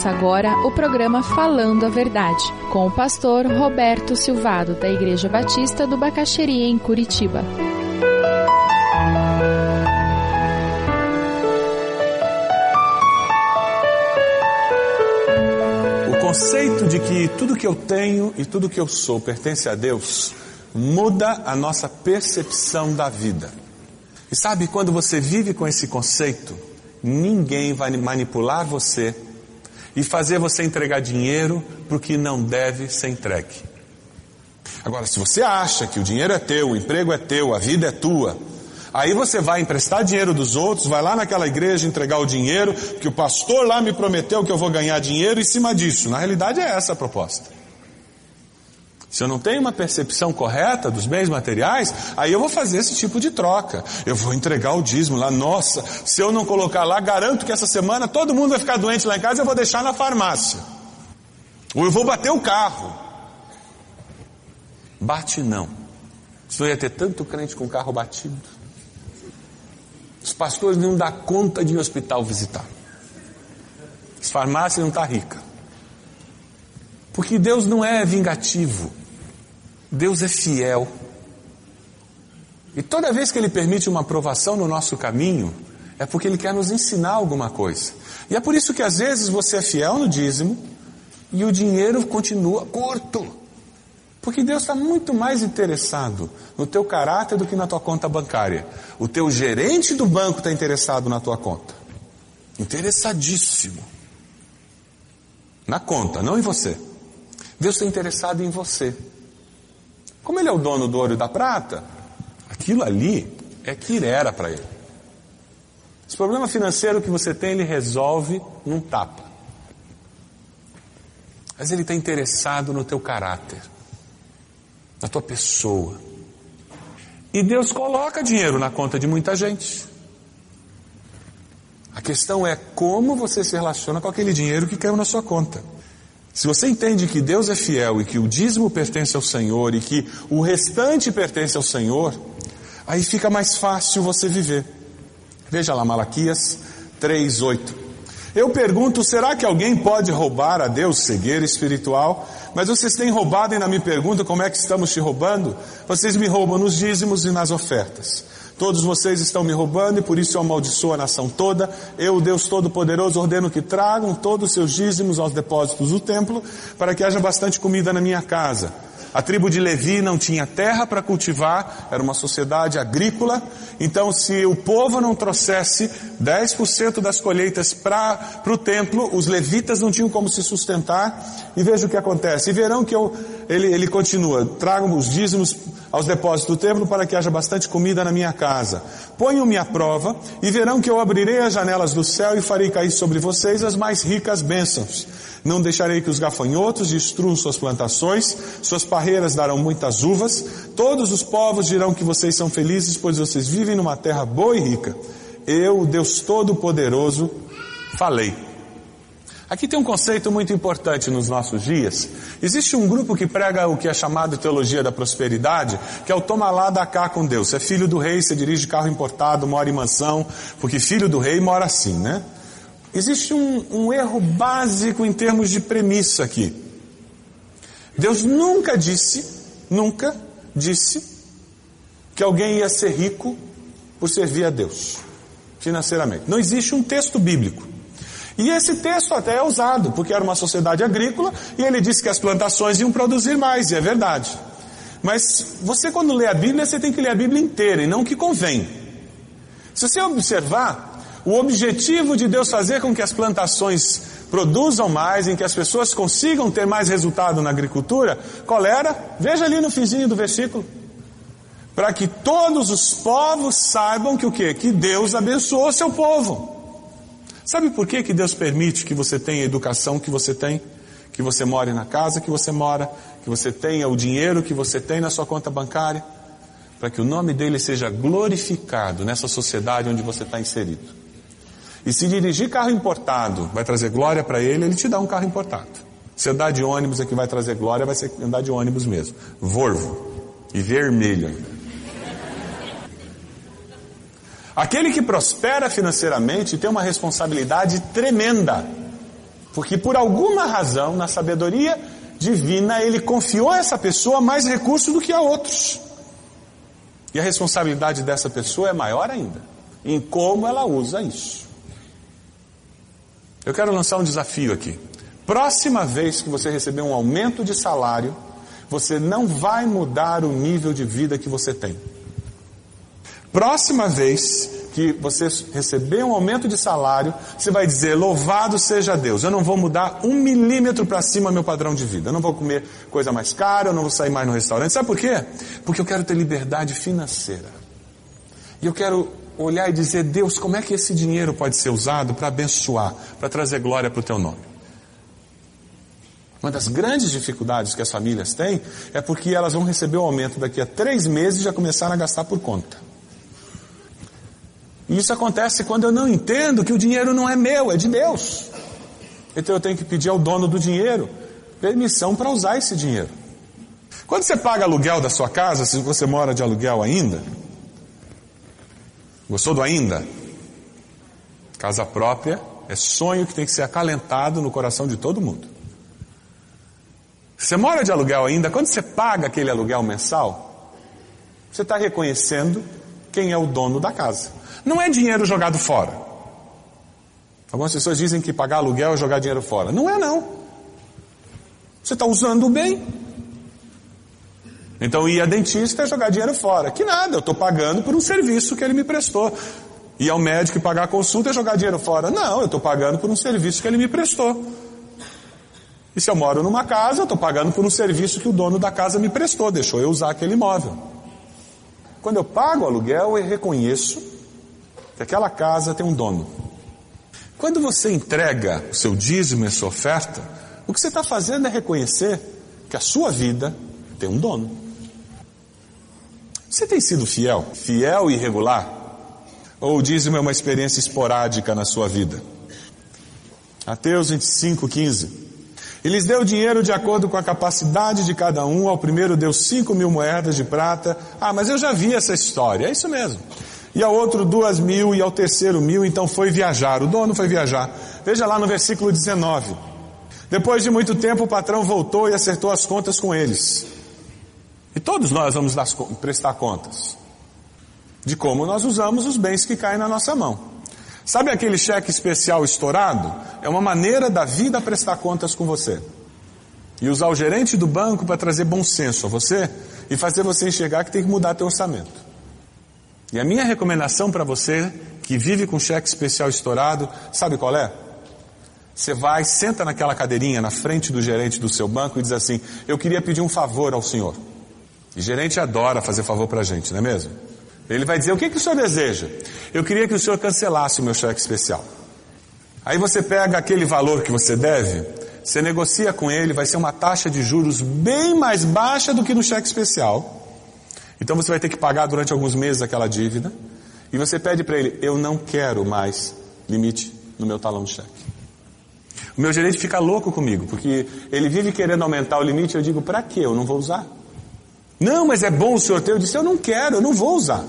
Começa agora o programa Falando a Verdade, com o pastor Roberto Silvado, da Igreja Batista do Bacaxeria, em Curitiba. O conceito de que tudo que eu tenho e tudo que eu sou pertence a Deus muda a nossa percepção da vida. E sabe, quando você vive com esse conceito, ninguém vai manipular você e fazer você entregar dinheiro para o que não deve ser entregue. Agora, se você acha que o dinheiro é teu, o emprego é teu, a vida é tua, aí você vai emprestar dinheiro dos outros, vai lá naquela igreja entregar o dinheiro, que o pastor lá me prometeu que eu vou ganhar dinheiro em cima disso. Na realidade é essa a proposta. Se eu não tenho uma percepção correta dos bens materiais, aí eu vou fazer esse tipo de troca. Eu vou entregar o dízimo lá. Nossa, se eu não colocar lá, garanto que essa semana todo mundo vai ficar doente lá em casa eu vou deixar na farmácia. Ou eu vou bater o carro. Bate não. Senão ia ter tanto crente com carro batido. Os pastores não dão conta de ao hospital visitar. As farmácias não estão tá ricas. Porque Deus não é vingativo. Deus é fiel. E toda vez que Ele permite uma aprovação no nosso caminho, é porque Ele quer nos ensinar alguma coisa. E é por isso que às vezes você é fiel no dízimo e o dinheiro continua curto. Porque Deus está muito mais interessado no teu caráter do que na tua conta bancária. O teu gerente do banco está interessado na tua conta. Interessadíssimo. Na conta, não em você. Deus está interessado em você. Como ele é o dono do ouro e da prata, aquilo ali é que era para ele. Esse problema financeiro que você tem, ele resolve num tapa. Mas ele está interessado no teu caráter, na tua pessoa. E Deus coloca dinheiro na conta de muita gente. A questão é como você se relaciona com aquele dinheiro que caiu na sua conta. Se você entende que Deus é fiel e que o dízimo pertence ao Senhor e que o restante pertence ao Senhor, aí fica mais fácil você viver. Veja lá Malaquias 3:8. Eu pergunto, será que alguém pode roubar a Deus cegueira espiritual? Mas vocês têm roubado e ainda me perguntam como é que estamos te roubando? Vocês me roubam nos dízimos e nas ofertas. Todos vocês estão me roubando e por isso eu amaldiçoo a nação toda. Eu, Deus Todo-Poderoso, ordeno que tragam todos os seus dízimos aos depósitos do templo para que haja bastante comida na minha casa. A tribo de Levi não tinha terra para cultivar, era uma sociedade agrícola, então se o povo não trouxesse 10% das colheitas para o templo, os levitas não tinham como se sustentar, e veja o que acontece. E verão que eu, ele, ele continua, tragam os dízimos aos depósitos do templo para que haja bastante comida na minha casa. Ponham-me à prova e verão que eu abrirei as janelas do céu e farei cair sobre vocês as mais ricas bênçãos. Não deixarei que os gafanhotos destruam suas plantações, suas parreiras darão muitas uvas, todos os povos dirão que vocês são felizes, pois vocês vivem numa terra boa e rica. Eu, Deus Todo-Poderoso, falei. Aqui tem um conceito muito importante nos nossos dias. Existe um grupo que prega o que é chamado teologia da prosperidade, que é o toma lá da cá com Deus. Você é filho do rei, você dirige carro importado, mora em mansão, porque filho do rei mora assim, né? Existe um, um erro básico em termos de premissa aqui. Deus nunca disse, nunca disse, que alguém ia ser rico por servir a Deus, financeiramente. Não existe um texto bíblico. E esse texto até é usado, porque era uma sociedade agrícola e ele disse que as plantações iam produzir mais, e é verdade. Mas você, quando lê a Bíblia, você tem que ler a Bíblia inteira e não o que convém. Se você observar, o objetivo de Deus fazer com que as plantações produzam mais, em que as pessoas consigam ter mais resultado na agricultura, qual era? Veja ali no finzinho do versículo. Para que todos os povos saibam que o quê? Que Deus abençoou seu povo. Sabe por que, que Deus permite que você tenha a educação que você tem? Que você more na casa que você mora? Que você tenha o dinheiro que você tem na sua conta bancária? Para que o nome dele seja glorificado nessa sociedade onde você está inserido. E se dirigir carro importado vai trazer glória para ele, ele te dá um carro importado. Se andar de ônibus é que vai trazer glória, vai ser andar de ônibus mesmo. Volvo. E vermelho ainda. Aquele que prospera financeiramente tem uma responsabilidade tremenda. Porque por alguma razão, na sabedoria divina, ele confiou a essa pessoa mais recursos do que a outros. E a responsabilidade dessa pessoa é maior ainda, em como ela usa isso. Eu quero lançar um desafio aqui. Próxima vez que você receber um aumento de salário, você não vai mudar o nível de vida que você tem. Próxima vez que você receber um aumento de salário, você vai dizer: Louvado seja Deus, eu não vou mudar um milímetro para cima meu padrão de vida. Eu não vou comer coisa mais cara, eu não vou sair mais no restaurante. Sabe por quê? Porque eu quero ter liberdade financeira. E eu quero olhar e dizer: Deus, como é que esse dinheiro pode ser usado para abençoar, para trazer glória para o teu nome? Uma das grandes dificuldades que as famílias têm é porque elas vão receber o aumento daqui a três meses e já começaram a gastar por conta. E isso acontece quando eu não entendo que o dinheiro não é meu, é de Deus. Então eu tenho que pedir ao dono do dinheiro permissão para usar esse dinheiro. Quando você paga aluguel da sua casa, se você mora de aluguel ainda, gostou do ainda? Casa própria é sonho que tem que ser acalentado no coração de todo mundo. Você mora de aluguel ainda, quando você paga aquele aluguel mensal, você está reconhecendo quem é o dono da casa. Não é dinheiro jogado fora. Algumas pessoas dizem que pagar aluguel é jogar dinheiro fora. Não é não. Você está usando o bem. Então ir a dentista é jogar dinheiro fora. Que nada, eu estou pagando por um serviço que ele me prestou. Ir ao médico e pagar a consulta é jogar dinheiro fora. Não, eu estou pagando por um serviço que ele me prestou. E se eu moro numa casa, eu estou pagando por um serviço que o dono da casa me prestou, deixou eu usar aquele imóvel. Quando eu pago o aluguel, eu reconheço que aquela casa tem um dono. Quando você entrega o seu dízimo e a sua oferta, o que você está fazendo é reconhecer que a sua vida tem um dono. Você tem sido fiel? Fiel e irregular? Ou o dízimo é uma experiência esporádica na sua vida? Mateus 25, 15. E lhes deu dinheiro de acordo com a capacidade de cada um. Ao primeiro deu cinco mil moedas de prata. Ah, mas eu já vi essa história. É isso mesmo e ao outro duas mil, e ao terceiro mil, então foi viajar. O dono foi viajar. Veja lá no versículo 19. Depois de muito tempo, o patrão voltou e acertou as contas com eles. E todos nós vamos prestar contas de como nós usamos os bens que caem na nossa mão. Sabe aquele cheque especial estourado? É uma maneira da vida prestar contas com você. E usar o gerente do banco para trazer bom senso a você e fazer você enxergar que tem que mudar teu orçamento. E a minha recomendação para você que vive com cheque especial estourado, sabe qual é? Você vai, senta naquela cadeirinha na frente do gerente do seu banco e diz assim: Eu queria pedir um favor ao senhor. E gerente adora fazer favor para a gente, não é mesmo? Ele vai dizer: O que, que o senhor deseja? Eu queria que o senhor cancelasse o meu cheque especial. Aí você pega aquele valor que você deve, você negocia com ele, vai ser uma taxa de juros bem mais baixa do que no cheque especial. Então você vai ter que pagar durante alguns meses aquela dívida. E você pede para ele: Eu não quero mais limite no meu talão de cheque. O meu gerente fica louco comigo, porque ele vive querendo aumentar o limite. Eu digo: Para quê? Eu não vou usar. Não, mas é bom o senhor ter. Eu disse: Eu não quero, eu não vou usar.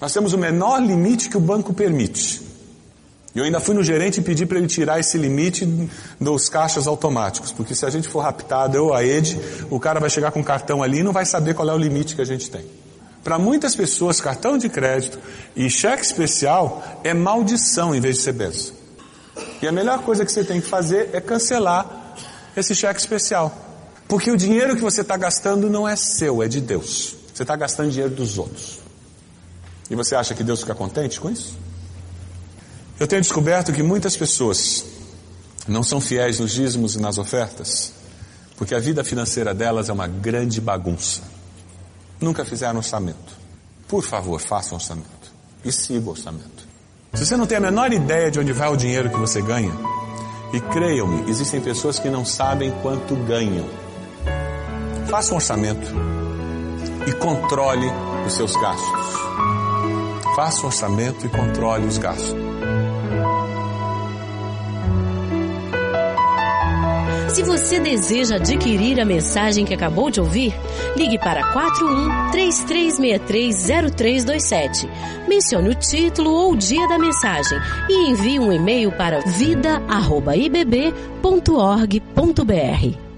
Nós temos o menor limite que o banco permite. E eu ainda fui no gerente e pedi para ele tirar esse limite dos caixas automáticos, porque se a gente for raptado, eu a Ed, o cara vai chegar com cartão ali e não vai saber qual é o limite que a gente tem. Para muitas pessoas, cartão de crédito e cheque especial é maldição em vez de ser bênção. E a melhor coisa que você tem que fazer é cancelar esse cheque especial. Porque o dinheiro que você está gastando não é seu, é de Deus. Você está gastando dinheiro dos outros. E você acha que Deus fica contente com isso? Eu tenho descoberto que muitas pessoas não são fiéis nos dízimos e nas ofertas, porque a vida financeira delas é uma grande bagunça. Nunca fizeram orçamento. Por favor, faça um orçamento. E siga o orçamento. Se você não tem a menor ideia de onde vai o dinheiro que você ganha, e creiam-me, existem pessoas que não sabem quanto ganham. Faça um orçamento e controle os seus gastos. Faça um orçamento e controle os gastos. Se você deseja adquirir a mensagem que acabou de ouvir, ligue para 41 33630327. Mencione o título ou o dia da mensagem e envie um e-mail para vida@ibb.org.br.